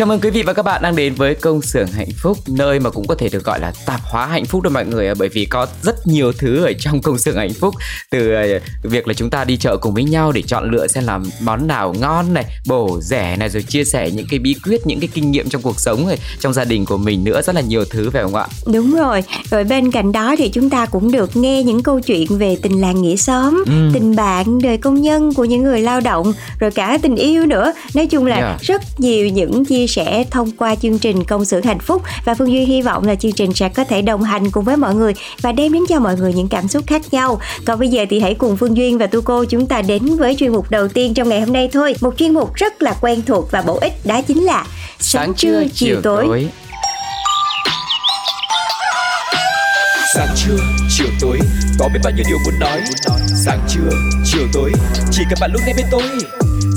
Chào mừng quý vị và các bạn đang đến với công xưởng hạnh phúc nơi mà cũng có thể được gọi là tạp hóa hạnh phúc đó mọi người bởi vì có rất nhiều thứ ở trong công xưởng hạnh phúc từ ờ, việc là chúng ta đi chợ cùng với nhau để chọn lựa xem làm món nào ngon này bổ rẻ này rồi chia sẻ những cái bí quyết những cái kinh nghiệm trong cuộc sống rồi trong gia đình của mình nữa rất là nhiều thứ phải không ạ Đúng rồi, rồi bên cạnh đó thì chúng ta cũng được nghe những câu chuyện về tình làng nghĩa xóm, Ừ. tình bạn, đời công nhân của những người lao động, rồi cả tình yêu nữa. Nói chung là Yeah. rất nhiều những chia sẻ thông qua chương trình Công xưởng hạnh phúc. Và Phương Duy hy vọng là chương trình sẽ có thể đồng hành cùng với mọi người và đem đến cho mọi người những cảm xúc khác nhau. Còn bây giờ thì hãy cùng Phương Duyên và Tu Cô chúng ta đến với chuyên mục đầu tiên trong ngày hôm nay thôi. Một chuyên mục rất là quen thuộc và bổ ích đó chính là sáng trưa chiều tối. sáng trưa chiều tối. Có biết bao nhiêu điều muốn nói. Sáng trưa chiều tối. Chỉ cần bạn lúc nghe bên tôi.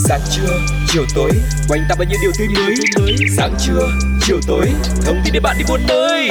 Sáng trưa chiều tối quanh ta bao nhiêu điều tươi mới. Sáng trưa chiều tối thông tin để bạn đi buôn nơi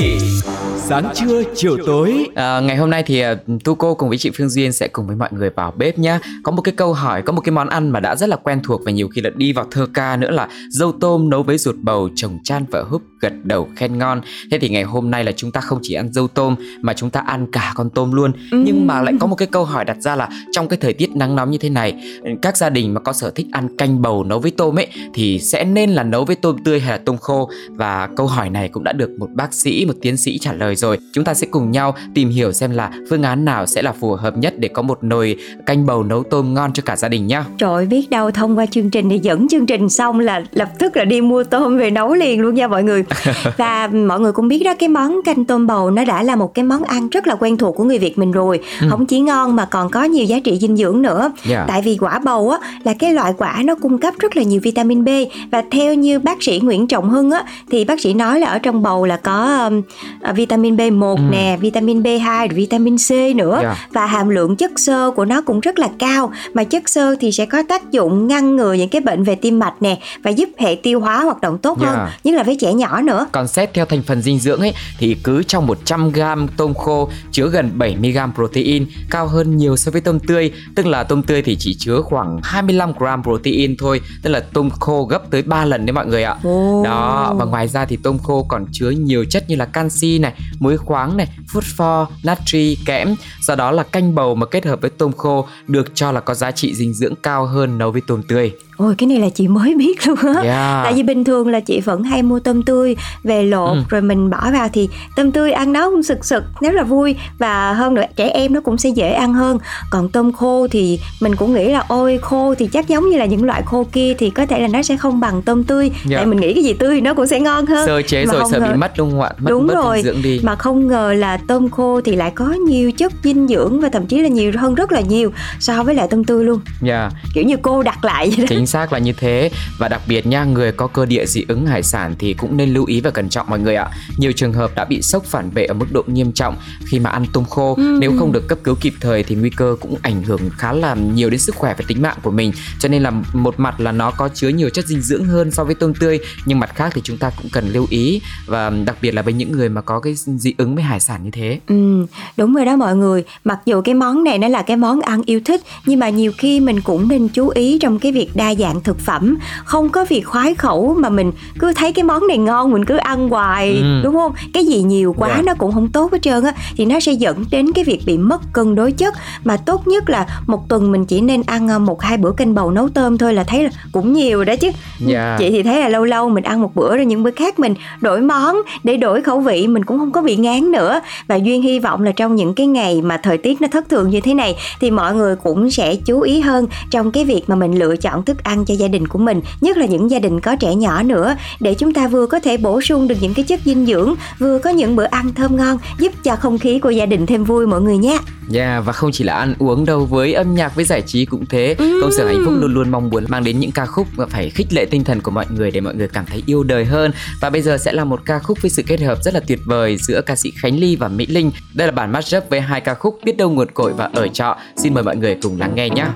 sáng trưa chiều tối. À, ngày hôm nay thì à, tu cô cùng với chị phương duyên sẽ cùng với mọi người vào bếp nhá. Có một cái câu hỏi có một cái món ăn mà đã rất là quen thuộc và nhiều khi là đi vào thơ ca nữa là dâu tôm nấu với ruột bầu chồng chan vợ húp gật đầu khen ngon. Thế thì ngày hôm nay là chúng ta không chỉ ăn dâu tôm mà chúng ta ăn cả con tôm luôn. Nhưng mà lại có một cái câu hỏi đặt ra là trong cái thời tiết nắng nóng như thế này các gia đình mà có sở thích ăn canh bầu nấu với tôm ấy thì sẽ nên là nấu với tôm tươi hay là tôm khô và câu hỏi này cũng đã được một bác sĩ một tiến sĩ trả lời rồi chúng ta sẽ cùng nhau tìm hiểu xem là phương án nào sẽ là phù hợp nhất để có một nồi canh bầu nấu tôm ngon cho cả gia đình nhá Trời ơi, biết đâu thông qua chương trình thì dẫn chương trình xong là lập tức là đi mua tôm về nấu liền luôn nha mọi người. Và mọi người cũng biết đó cái món canh tôm bầu nó đã là một cái món ăn rất là quen thuộc của người Việt mình rồi. Không chỉ ngon mà còn có nhiều giá trị dinh dưỡng nữa. Yeah. Tại vì quả bầu á là cái loại quả nó cung cấp rất là nhiều vitamin B và theo như bác sĩ Nguyễn Trọng Hưng á thì bác sĩ nói là ở trong bầu là có um, à, vitamin B1 Ừ. nè, vitamin B2, rồi vitamin C nữa Yeah. và hàm lượng chất xơ của nó cũng rất là cao mà chất xơ thì sẽ có tác dụng ngăn ngừa những cái bệnh về tim mạch nè và giúp hệ tiêu hóa hoạt động tốt hơn Yeah. nhất là với trẻ nhỏ nữa Còn xét theo thành phần dinh dưỡng ấy thì cứ trong 100g tôm khô chứa gần 70g protein, cao hơn nhiều so với tôm tươi, tức là tôm tươi thì chỉ chứa khoảng 25g protein thôi, tức là tôm khô gấp tới 3 lần đấy mọi người ạ. Ồ. Đó, và ngoài ra thì tôm khô còn chứa nhiều chất như là canxi này, muối khoáng này, phosphor, natri, kẽm. Do đó là canh bầu mà kết hợp với tôm khô được cho là có giá trị dinh dưỡng cao hơn nấu với tôm tươi. ôi cái này là chị mới biết luôn á Yeah. tại vì bình thường là chị vẫn hay mua tôm tươi về lột Ừ. rồi mình bỏ vào thì tôm tươi ăn nó cũng sực sực rất là vui và hơn nữa trẻ em nó cũng sẽ dễ ăn hơn còn tôm khô thì mình cũng nghĩ là ôi khô thì chắc giống như là những loại khô kia thì có thể là nó sẽ không bằng tôm tươi Dạ. tại mình nghĩ cái gì tươi nó cũng sẽ ngon hơn Sơ chế Mà rồi sợ ngờ- bị mất đúng không ạ? Mất Đúng mất rồi. dưỡng đi. mà không ngờ là tôm khô thì lại có nhiều chất dinh dưỡng và thậm chí là nhiều hơn rất là nhiều so với lại tôm tươi luôn Yeah. kiểu như cô đặt lại vậy đó Chính xác là như thế và đặc biệt nha người có cơ địa dị ứng hải sản thì cũng nên lưu ý và cẩn trọng mọi người ạ. Nhiều trường hợp đã bị sốc phản vệ ở mức độ nghiêm trọng khi mà ăn tôm khô. Nếu không được cấp cứu kịp thời thì nguy cơ cũng ảnh hưởng khá là nhiều đến sức khỏe và tính mạng của mình. Cho nên là một mặt là nó có chứa nhiều chất dinh dưỡng hơn so với tôm tươi nhưng mặt khác thì chúng ta cũng cần lưu ý và đặc biệt là với những người mà có cái dị ứng với hải sản như thế Ừ, đúng rồi đó mọi người. Mặc dù cái món này nó là cái món ăn yêu thích nhưng mà nhiều khi mình cũng nên chú ý trong cái việc đa dạng thực phẩm, không có việc khoái khẩu mà mình cứ thấy cái món này ngon mình cứ ăn hoài, Ừ. đúng không? Cái gì nhiều quá Dạ. nó cũng không tốt hết trơn á thì nó sẽ dẫn đến cái việc bị mất cân đối chất mà tốt nhất là một tuần mình chỉ nên ăn ờ, một hai bữa canh bầu nấu tôm thôi là thấy là cũng nhiều đó chứ. Dạ. Chị thì thấy là lâu lâu mình ăn một bữa rồi những bữa khác mình đổi món để đổi khẩu vị mình cũng không có bị ngán nữa và duyên hy vọng là trong những cái ngày mà thời tiết nó thất thường như thế này thì mọi người cũng sẽ chú ý hơn trong cái việc mà mình lựa chọn thức ăn cho gia đình của mình nhất là những gia đình có trẻ nhỏ nữa để chúng ta vừa có thể bổ sung được những cái chất dinh dưỡng vừa có những bữa ăn thơm ngon giúp cho không khí của gia đình thêm vui mọi người nhé Yeah, và không chỉ là ăn uống đâu với âm nhạc với giải trí cũng thế công sở hạnh phúc luôn luôn mong muốn mang đến những ca ca khúc mà phải khích lệ tinh thần của mọi người để mọi người cảm thấy yêu đời hơn. Và bây giờ sẽ là một ca khúc với sự kết hợp rất là tuyệt vời giữa ca sĩ Khánh Ly và Mỹ Linh. Đây là bản mashup với hai ca khúc biết đâu nguồn cội và ở trọ. Xin mời mọi người cùng lắng nghe nhé.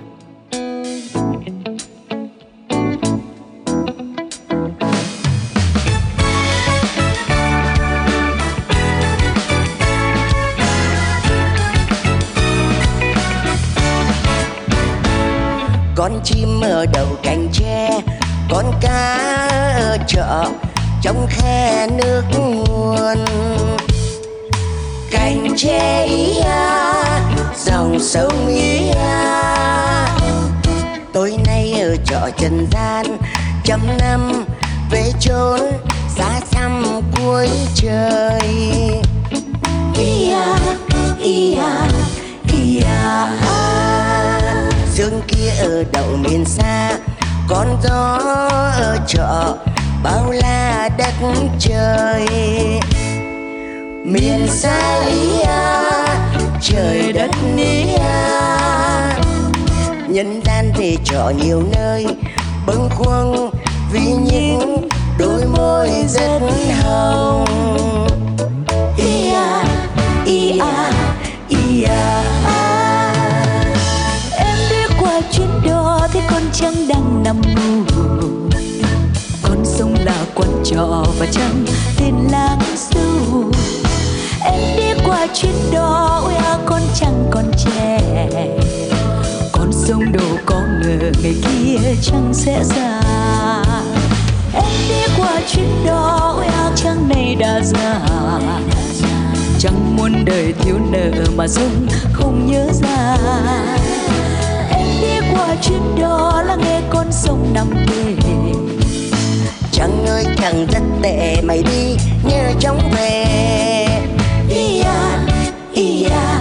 Con chim ở đầu cành tre con cá ở chợ trong khe nước nguồn. Cành tre ý à, dòng sông ý à. tối nay ở chợ trần gian trăm năm về chốn xa xăm cuối trời. Ia ia ia sương kia ở đậu miền xa, con gió ở chợ, bao la đất trời. Miền xa ý a trời đất ý a nhân gian thì trọ nhiều nơi, bâng khuâng vì những đôi môi rất hồng. Trọ và trăng tên lang sâu Em đi qua chuyến đò ôi à con trăng còn trẻ. Con sông đâu có ngờ ngày kia trăng sẽ già Em đi qua chuyến đò ôi à trăng này đã già. Chẳng muôn đời thiếu nợ mà dung không nhớ ra. Em đi qua chuyến đò thằng rất tệ mày đi nhớ chóng về yeah, yeah.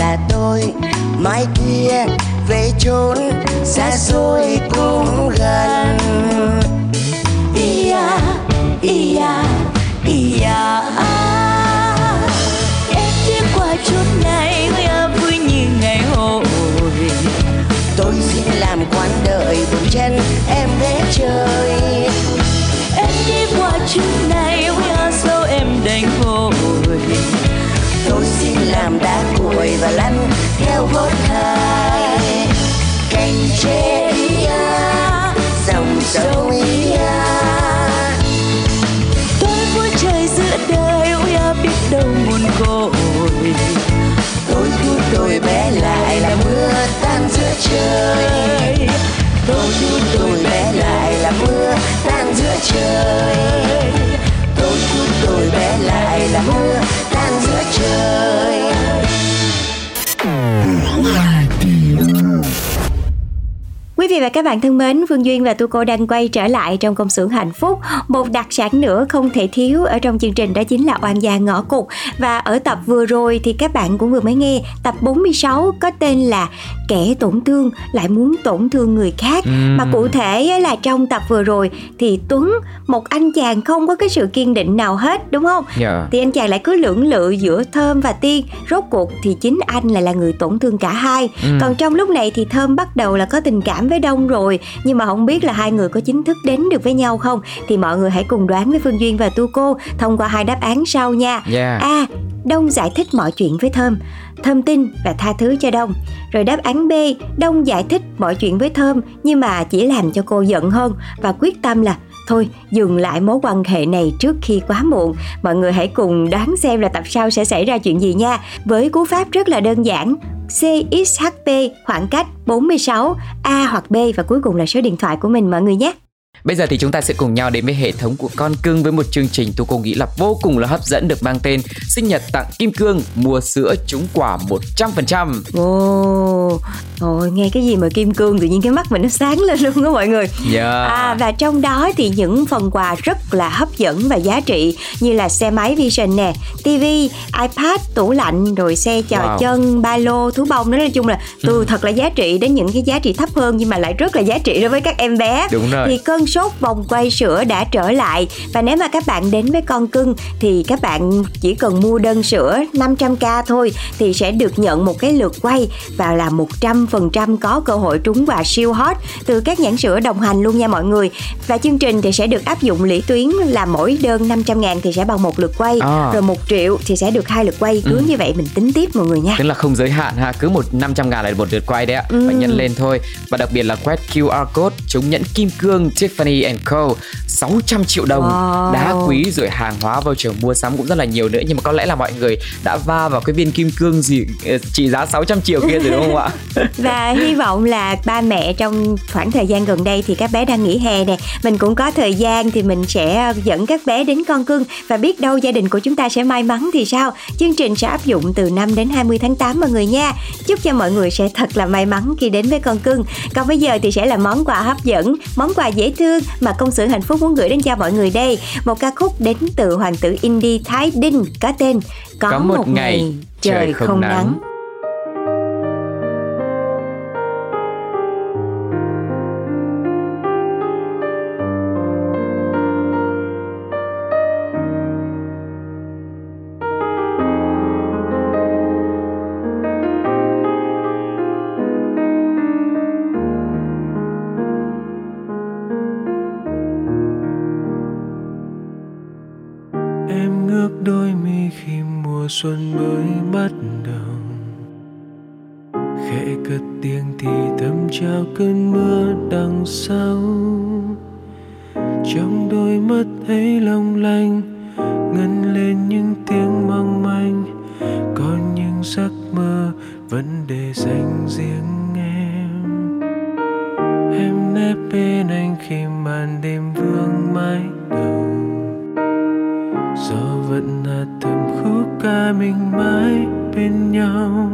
Là tôi. Mai kia về chốn xa xôi cũng gần. Theo gót Cành tre ý a, dòng sông ý a à. Tôi vui trời giữa đời ôi à, biết đâu muôn cội. Tôi thu tôi bé lại là mưa tan giữa trời. Quý vị và các bạn thân mến, Phương Duyên và Tu Cô đang quay trở lại trong công xưởng hạnh phúc. Một đặc sản nữa không thể thiếu ở trong chương trình đó chính là oan gia ngõ cụt. Và ở tập vừa rồi thì các bạn cũng vừa mới nghe tập 46 có tên là kẻ tổn thương lại muốn tổn thương người khác. Ừm. Mà cụ thể là trong tập vừa rồi thì Tuấn, một anh chàng không có cái sự kiên định nào hết đúng không? Dạ. thì anh chàng lại cứ lưỡng lự giữa thơm và tiên rốt cuộc thì chính anh lại là người tổn thương cả hai Ừ. còn trong lúc này thì thơm bắt đầu là có tình cảm với đông rồi. Nhưng mà không biết là hai người có chính thức đến được với nhau không? Thì mọi người hãy cùng đoán với phương duyên và tu cô thông qua hai đáp án sau nha. Dạ. a đông giải thích mọi chuyện với thơm. Thơm tin và tha thứ cho đông. Rồi đáp án b đông giải thích mọi chuyện với thơm nhưng mà chỉ làm cho cô giận hơn và quyết tâm là thôi dừng lại mối quan hệ này trước khi quá muộn. Mọi người hãy cùng đoán xem là tập sau sẽ xảy ra chuyện gì nha. Với cú pháp rất là đơn giản CXHP khoảng cách 46 A hoặc B và cuối cùng là số điện thoại của mình, mọi người nhé. Bây giờ thì chúng ta sẽ cùng nhau đến với hệ thống của con cưng với một chương trình tôi cô nghĩ là vô cùng là hấp dẫn được mang tên Sinh nhật tặng kim cương, mua sữa trúng quả 100%. Ồ, Ôi, nghe cái gì mà kim cương tự nhiên cái mắt mình nó sáng lên luôn đó mọi người Yeah. À, và trong đó thì những phần quà rất là hấp dẫn và giá trị như là xe máy Vision nè, TV, iPad, tủ lạnh, rồi xe trò Wow. chân, ba lô, thú bông. Nói chung là từ thật là giá trị đến những cái giá trị thấp hơn nhưng mà lại rất là giá trị đối với các em bé. Đúng rồi. Thì cơn sốt vòng quay sữa đã trở lại và nếu mà các bạn đến với con cưng thì các bạn chỉ cần mua đơn sữa 500k thôi thì sẽ được nhận một cái lượt quay và là 100% có cơ hội trúng quà siêu hot từ các nhãn sữa đồng hành luôn nha mọi người và chương trình thì sẽ được áp dụng lũy tuyến là mỗi đơn 500 ngàn thì sẽ bằng một lượt quay À. rồi một triệu thì sẽ được hai lượt quay cứ như vậy mình tính tiếp mọi người nha Tức là không giới hạn ha, cứ một 500 ngàn là một lượt quay đấy ạ, Ừ. phải nhân lên thôi. Và đặc biệt là quét QR code trúng nhẫn kim cương Tiffany Co. 600 triệu đồng. Wow. Đá quý rồi hàng hóa voucher mua sắm cũng rất là nhiều nữa. Nhưng mà có lẽ là mọi người đã va vào cái viên kim cương gì ờ, trị giá 600 triệu kia rồi đúng không ạ? và hy vọng là ba mẹ trong khoảng thời gian gần đây thì các bé đang nghỉ hè nè. Mình cũng có thời gian thì mình sẽ dẫn các bé đến con cưng. Và biết đâu gia đình của chúng ta sẽ may mắn thì sao? Chương trình sẽ áp dụng từ 5 đến 20 tháng 8 mọi người nha. Chúc cho mọi người sẽ thật là may mắn khi đến với con cưng. Còn bây giờ thì sẽ là món quà hấp dẫn. Món quà dễ thương mà công xưởng hạnh phúc muốn gửi đến cho mọi người đây một ca khúc đến từ hoàng tử indie Thái Đinh có tên có, Có một ngày trời không nắng. em xuân mới bắt đầu. Khẽ cất tiếng thì thầm chào cơn mưa đằng sau. Trong đôi mắt ấy long lanh, ngân lên những tiếng mình mãi bên nhau.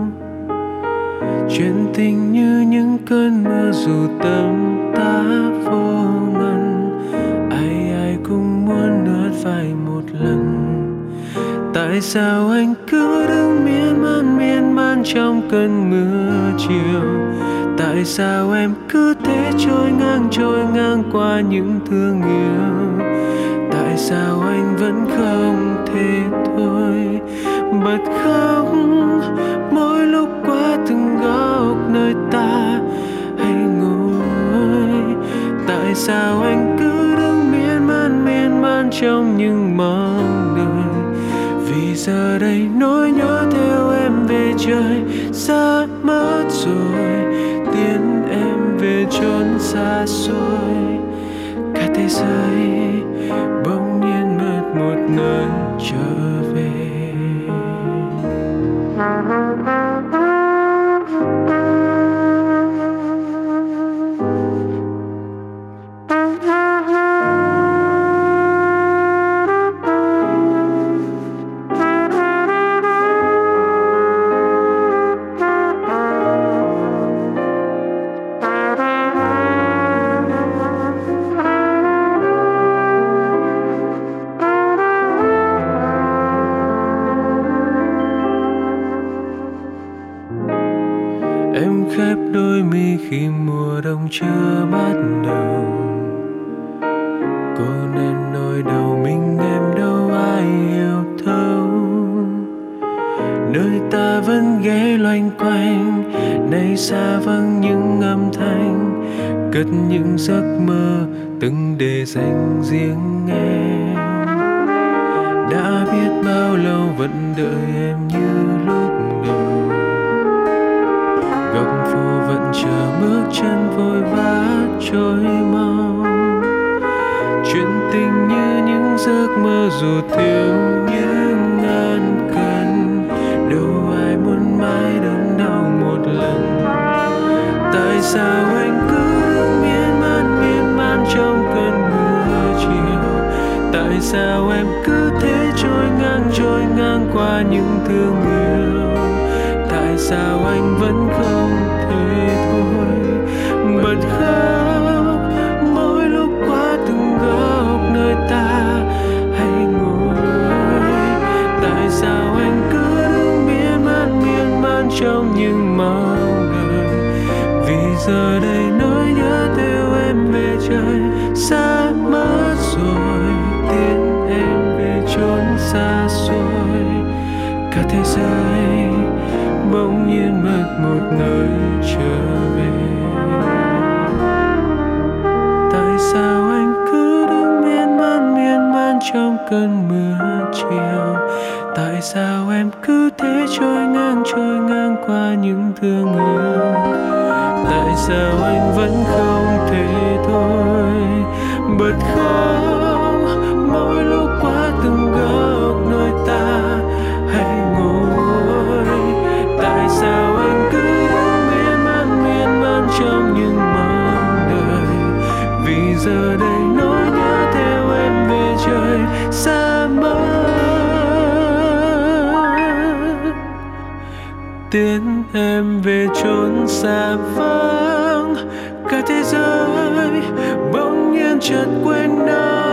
Chuyện tình như những cơn mưa dù tầm ta vô ngăn, ai ai cũng muốn ướt vai một lần. Tại sao anh cứ đứng miên man miên man trong cơn mưa chiều? Tại sao em cứ thế trôi ngang trôi ngang qua những thương yêu? Tại sao anh vẫn không thể thôi? Bật khóc. Mỗi lúc qua từng góc nơi ta hay ngồi. Tại sao anh cứ đứng miên man miên man trong những mong đợi? Vì giờ đây nỗi nhớ theo em về trời xa mất rồi. Tiến em về chốn xa xôi. Cả thế giới bỗng nhiên mất một nơi. Giấc mơ từng để dành riêng em đã biết bao lâu vẫn đợi em như lúc đầu. Góc phố vẫn chờ bước chân vội vã trôi mau. Chuyện tình như những giấc mơ dù thiếu những ngàn cân. Đâu ai muốn mãi đớn đau một lần. Tại sao anh sao em cứ thế trôi ngang trôi ngang qua những thương yêu? Tại sao anh vẫn không thể thôi? Bật khóc, mỗi lúc qua từng góc nơi ta hay ngồi. Tại sao anh cứ đứng miên man miên man trong những mong đợi? Vì giờ đây một nơi trở về. Tại sao anh cứ đứng miên man miên man trong cơn mưa chiều? Tại sao em cứ tiến em về chốn xa vắng, cả thế giới bỗng nhiên chợt quên nắng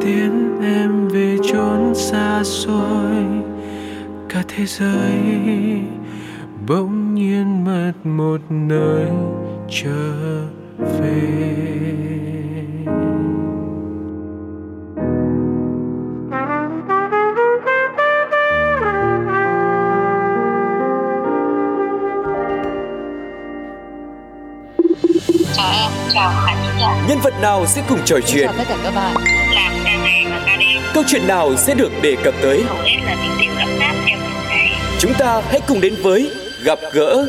tiến em về chốn xa xôi, cả thế giới bỗng nhiên mất một nơi trở về. Chào em, chào khán giả. Nhân vật nào sẽ cùng trò chuyện? Chào tất cả các bạn. Làm ca ngày và ca đêm. Câu chuyện nào sẽ được đề cập tới? Hầu hết là tình yêu ấm áp theo từng ngày. Chúng ta hãy cùng đến với gặp gỡ.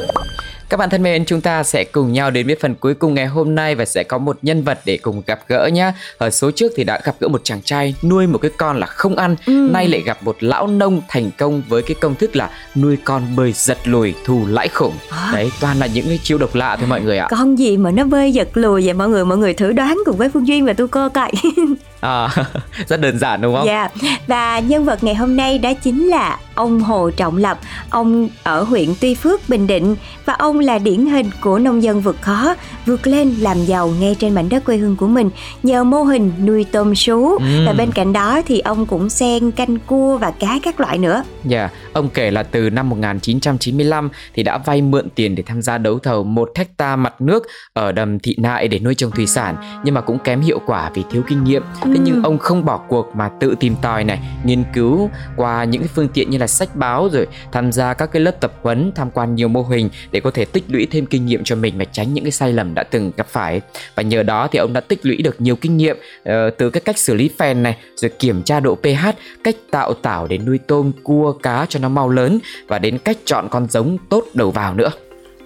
Các bạn thân mến, chúng ta sẽ cùng nhau đến với phần cuối cùng ngày hôm nay và sẽ có một nhân vật để cùng gặp gỡ nhé. Ở số trước thì đã gặp gỡ một chàng trai nuôi một cái con là không ăn, Ừ. nay lại gặp một lão nông thành công với cái công thức là nuôi con bơi giật lùi thù lãi khủng. À. Đấy, toàn là những cái chiêu độc lạ thôi mọi người ạ. con gì mà nó bơi giật lùi vậy mọi người mọi người thử đoán cùng với phương duyên và tu cô coi À, rất đơn giản đúng không? Dạ, và nhân vật ngày hôm nay đó chính là ông Hồ Trọng Lập, ông ở huyện Tuy Phước, Bình Định và ông là điển hình của nông dân vượt khó, vượt lên làm giàu ngay trên mảnh đất quê hương của mình nhờ mô hình nuôi tôm sú Ừm. và bên cạnh đó thì ông cũng xen canh cua và cá các loại nữa. Dạ, ông kể là từ năm 1995 thì đã vay mượn tiền để tham gia đấu thầu một hecta mặt nước ở đầm Thị Nại để nuôi trồng thủy sản nhưng mà cũng kém hiệu quả vì thiếu kinh nghiệm. Thế nhưng Ừm. ông không bỏ cuộc mà tự tìm tòi này, nghiên cứu qua những cái phương tiện như là sách báo rồi tham gia các cái lớp tập huấn, tham quan nhiều mô hình để có thể tích lũy thêm kinh nghiệm cho mình và tránh những cái sai lầm đã từng gặp phải. Và nhờ đó thì ông đã tích lũy được nhiều kinh nghiệm ờ, từ cái cách xử lý phèn này, rồi kiểm tra độ pH, cách tạo tảo để nuôi tôm, cua, cá cho nó mau lớn và đến cách chọn con giống tốt đầu vào nữa.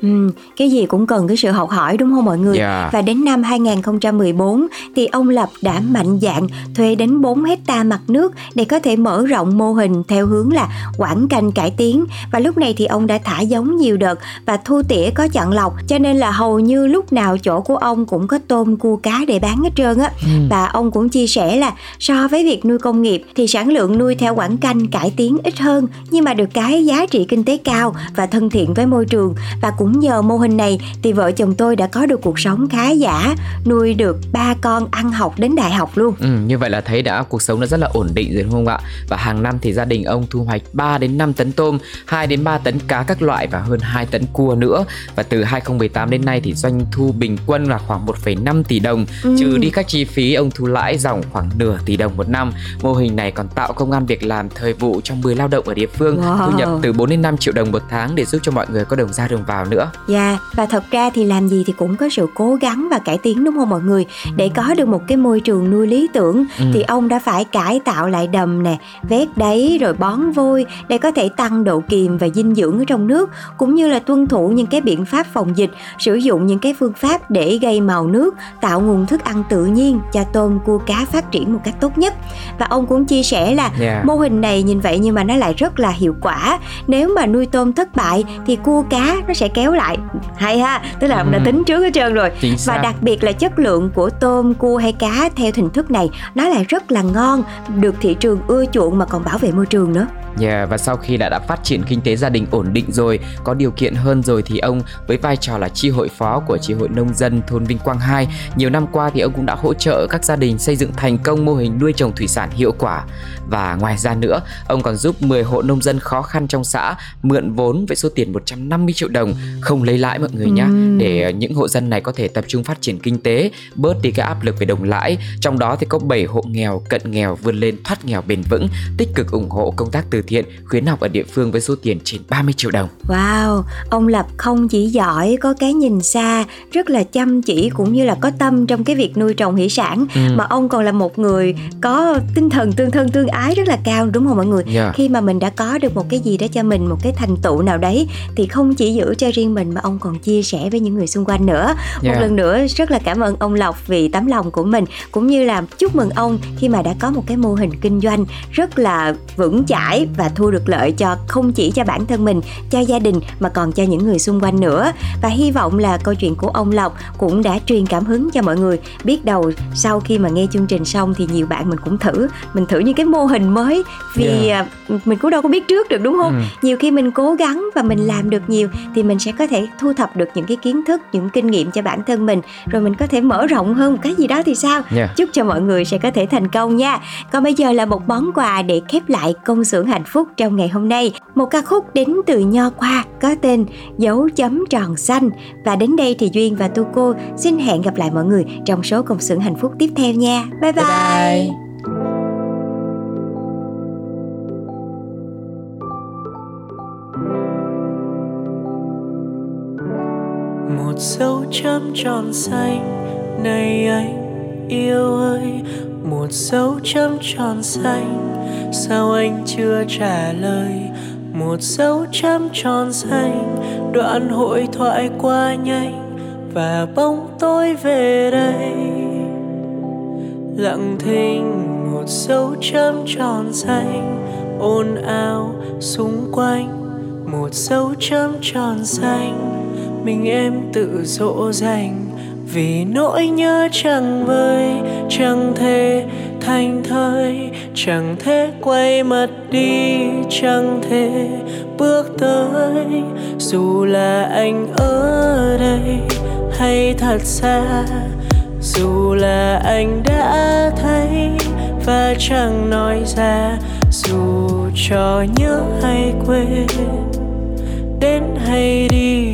Ừm, cái gì cũng cần cái sự học hỏi đúng không mọi người? Dạ. Và đến năm 2014 thì ông Lập đã mạnh dạn thuê đến 4 hecta mặt nước để có thể mở rộng mô hình theo hướng là quảng canh cải tiến. Và lúc này thì ông đã thả giống nhiều đợt và thu tỉa có chọn lọc. Cho nên là hầu như lúc nào chỗ của ông cũng có tôm cua cá để bán hết trơn á. Và ông cũng chia sẻ là so với việc nuôi công nghiệp thì sản lượng nuôi theo quảng canh cải tiến ít hơn nhưng mà được cái giá trị kinh tế cao và thân thiện với môi trường. Và cũng nhờ mô hình này thì vợ chồng tôi đã có được cuộc sống khá giả nuôi được ba con ăn học đến đại học luôn Ừ, như vậy là thấy đã cuộc sống nó rất là ổn định rồi đúng không ạ? Và hàng năm thì gia đình ông thu hoạch 3 đến 5 tấn tôm, 2 đến 3 tấn cá các loại và hơn 2 tấn cua nữa. Và từ 2018 đến nay thì doanh thu bình quân là khoảng 1,5 tỷ đồng, Ừ. trừ đi các chi phí ông thu lãi dòng khoảng nửa tỷ đồng một năm. Mô hình này còn tạo công an việc làm thời vụ cho 10 lao động ở địa phương, Wow. thu nhập từ 4 đến 5 triệu đồng một tháng để giúp cho mọi người có đồng ra đồng vào nữa. Nữa Dạ, và thật ra thì làm gì thì cũng có sự cố gắng và cải tiến đúng không mọi người? Để có được một cái môi trường nuôi lý tưởng Ừ. thì ông đã phải cải tạo lại đầm nè, vét đáy rồi bón vôi để có thể tăng độ kiềm và dinh dưỡng ở trong nước cũng như là tuân thủ những cái biện pháp phòng dịch, sử dụng những cái phương pháp để gây màu nước, tạo nguồn thức ăn tự nhiên cho tôm cua cá phát triển một cách tốt nhất. Và ông cũng chia sẻ là Yeah. mô hình này nhìn vậy nhưng mà nó lại rất là hiệu quả. Nếu mà nuôi tôm thất bại thì cua cá nó sẽ kéo lại. Hay ha, tức là ông đã Ừ. tính trước hết trơn rồi. chính Và xác đặc biệt là chất lượng của tôm, cua hay cá theo hình thức này nó lại rất là ngon, được thị trường ưa chuộng mà còn bảo vệ môi trường nữa. Yeah, và sau khi đã đã phát triển kinh tế gia đình ổn định rồi, có điều kiện hơn rồi thì ông với vai trò là chi hội phó của chi hội nông dân thôn Vinh Quang 2, nhiều năm qua thì ông cũng đã hỗ trợ các gia đình xây dựng thành công mô hình nuôi trồng thủy sản hiệu quả. Và ngoài ra nữa, ông còn giúp 10 hộ nông dân khó khăn trong xã mượn vốn với số tiền 150 triệu đồng, không lấy lãi mọi người nhé, Ừm. để những hộ dân này có thể tập trung phát triển kinh tế, bớt đi cái áp lực về đồng lãi. Trong đó thì có 7 hộ nghèo, cận nghèo vươn lên thoát nghèo bền vững, tích cực ủng hộ công tác từ thiện, khuyến học ở địa phương với số tiền trên 30 triệu đồng. Wow, ông Lập không chỉ giỏi, có cái nhìn xa, rất là chăm chỉ cũng như là có tâm trong cái việc nuôi trồng thủy sản Ừ. mà ông còn là một người có tinh thần tương thân tương ái rất là cao đúng không mọi người? Yeah. Khi mà mình đã có được một cái gì đó cho mình, một cái thành tựu nào đấy thì không chỉ giữ cho riêng mình mà ông còn chia sẻ với những người xung quanh nữa. Một Yeah. lần nữa rất là cảm ơn ông Lộc vì tấm lòng của mình cũng như là chúc mừng ông khi mà đã có một cái mô hình kinh doanh rất là vững chãi và thu được lợi cho không chỉ cho bản thân mình, cho gia đình mà còn cho những người xung quanh nữa. Và hy vọng là câu chuyện của ông Lộc cũng đã truyền cảm hứng cho mọi người. Biết đầu sau khi mà nghe chương trình xong thì nhiều bạn mình cũng thử, mình thử những cái mô hình mới vì à, mình cũng đâu có biết trước được đúng không? Ừ. nhiều khi mình cố gắng và mình làm được nhiều thì mình sẽ có thể thu thập được những cái kiến thức những kinh nghiệm cho bản thân mình rồi mình có thể mở rộng hơn một cái gì đó thì sao? Yeah. chúc cho mọi người sẽ có thể thành công nha. Còn bây giờ là một món quà để khép lại công xưởng hạnh phúc trong ngày hôm nay. Một ca khúc đến từ nho qua có tên dấu chấm tròn xanh. Và đến đây thì duyên và tu cô xin hẹn gặp lại mọi người trong số công xưởng hạnh phúc tiếp theo nha. Bye bye, Bye bye. Dấu chấm tròn xanh. Này anh, yêu ơi, một dấu chấm tròn xanh. Sao anh chưa trả lời? Một dấu chấm tròn xanh. Đoạn hội thoại qua nhanh, và bóng tối về đây. Lặng thinh, một dấu chấm tròn xanh. Ồn ào xung quanh, một dấu chấm tròn xanh mình em tự dỗ dành. Vì nỗi nhớ chẳng vơi, chẳng thể thành thơi. Chẳng thể quay mặt đi, chẳng thể bước tới. Dù là anh ở đây hay thật xa, dù là anh đã thấy và chẳng nói ra. Dù cho nhớ hay quên, đến hay đi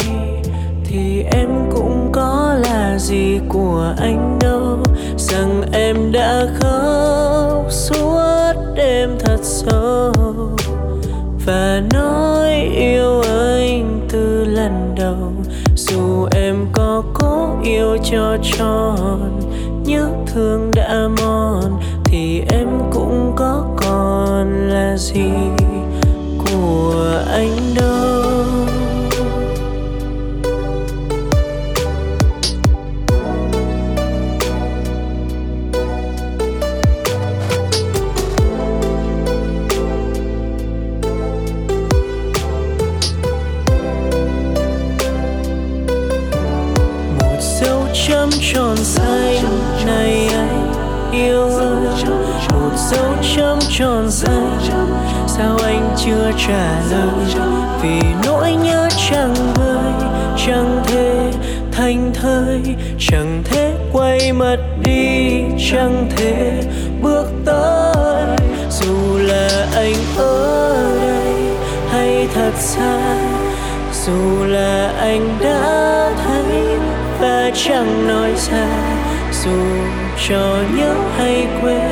thì em cũng có là gì của anh đâu. Rằng em đã khóc suốt đêm thật sâu. Và nói yêu anh từ lần đầu. Dù em có cố yêu cho tròn nhớ thương đã mòn, thì em cũng có còn là gì? Trả lời. Vì nỗi nhớ chẳng vơi, chẳng thể thành thơi, chẳng thể quay mặt đi, chẳng thể bước tới. Dù là anh ở đây hay thật xa dù là anh đã thấy và chẳng nói ra. Dù cho nhớ hay quên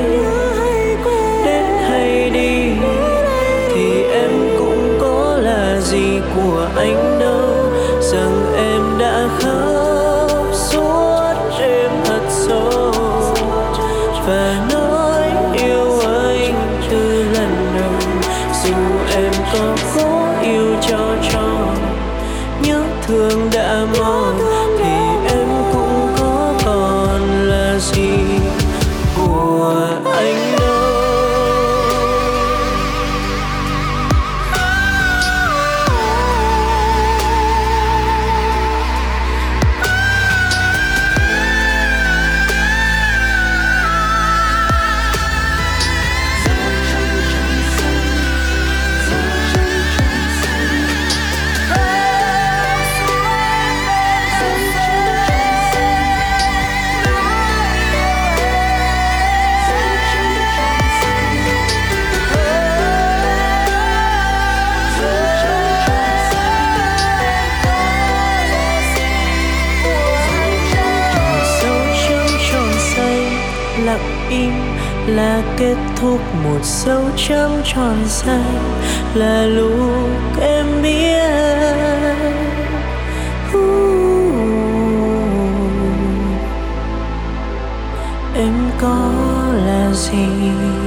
là kết thúc một dấu chấm tròn xanh là lúc em biết. Uh, em có là gì?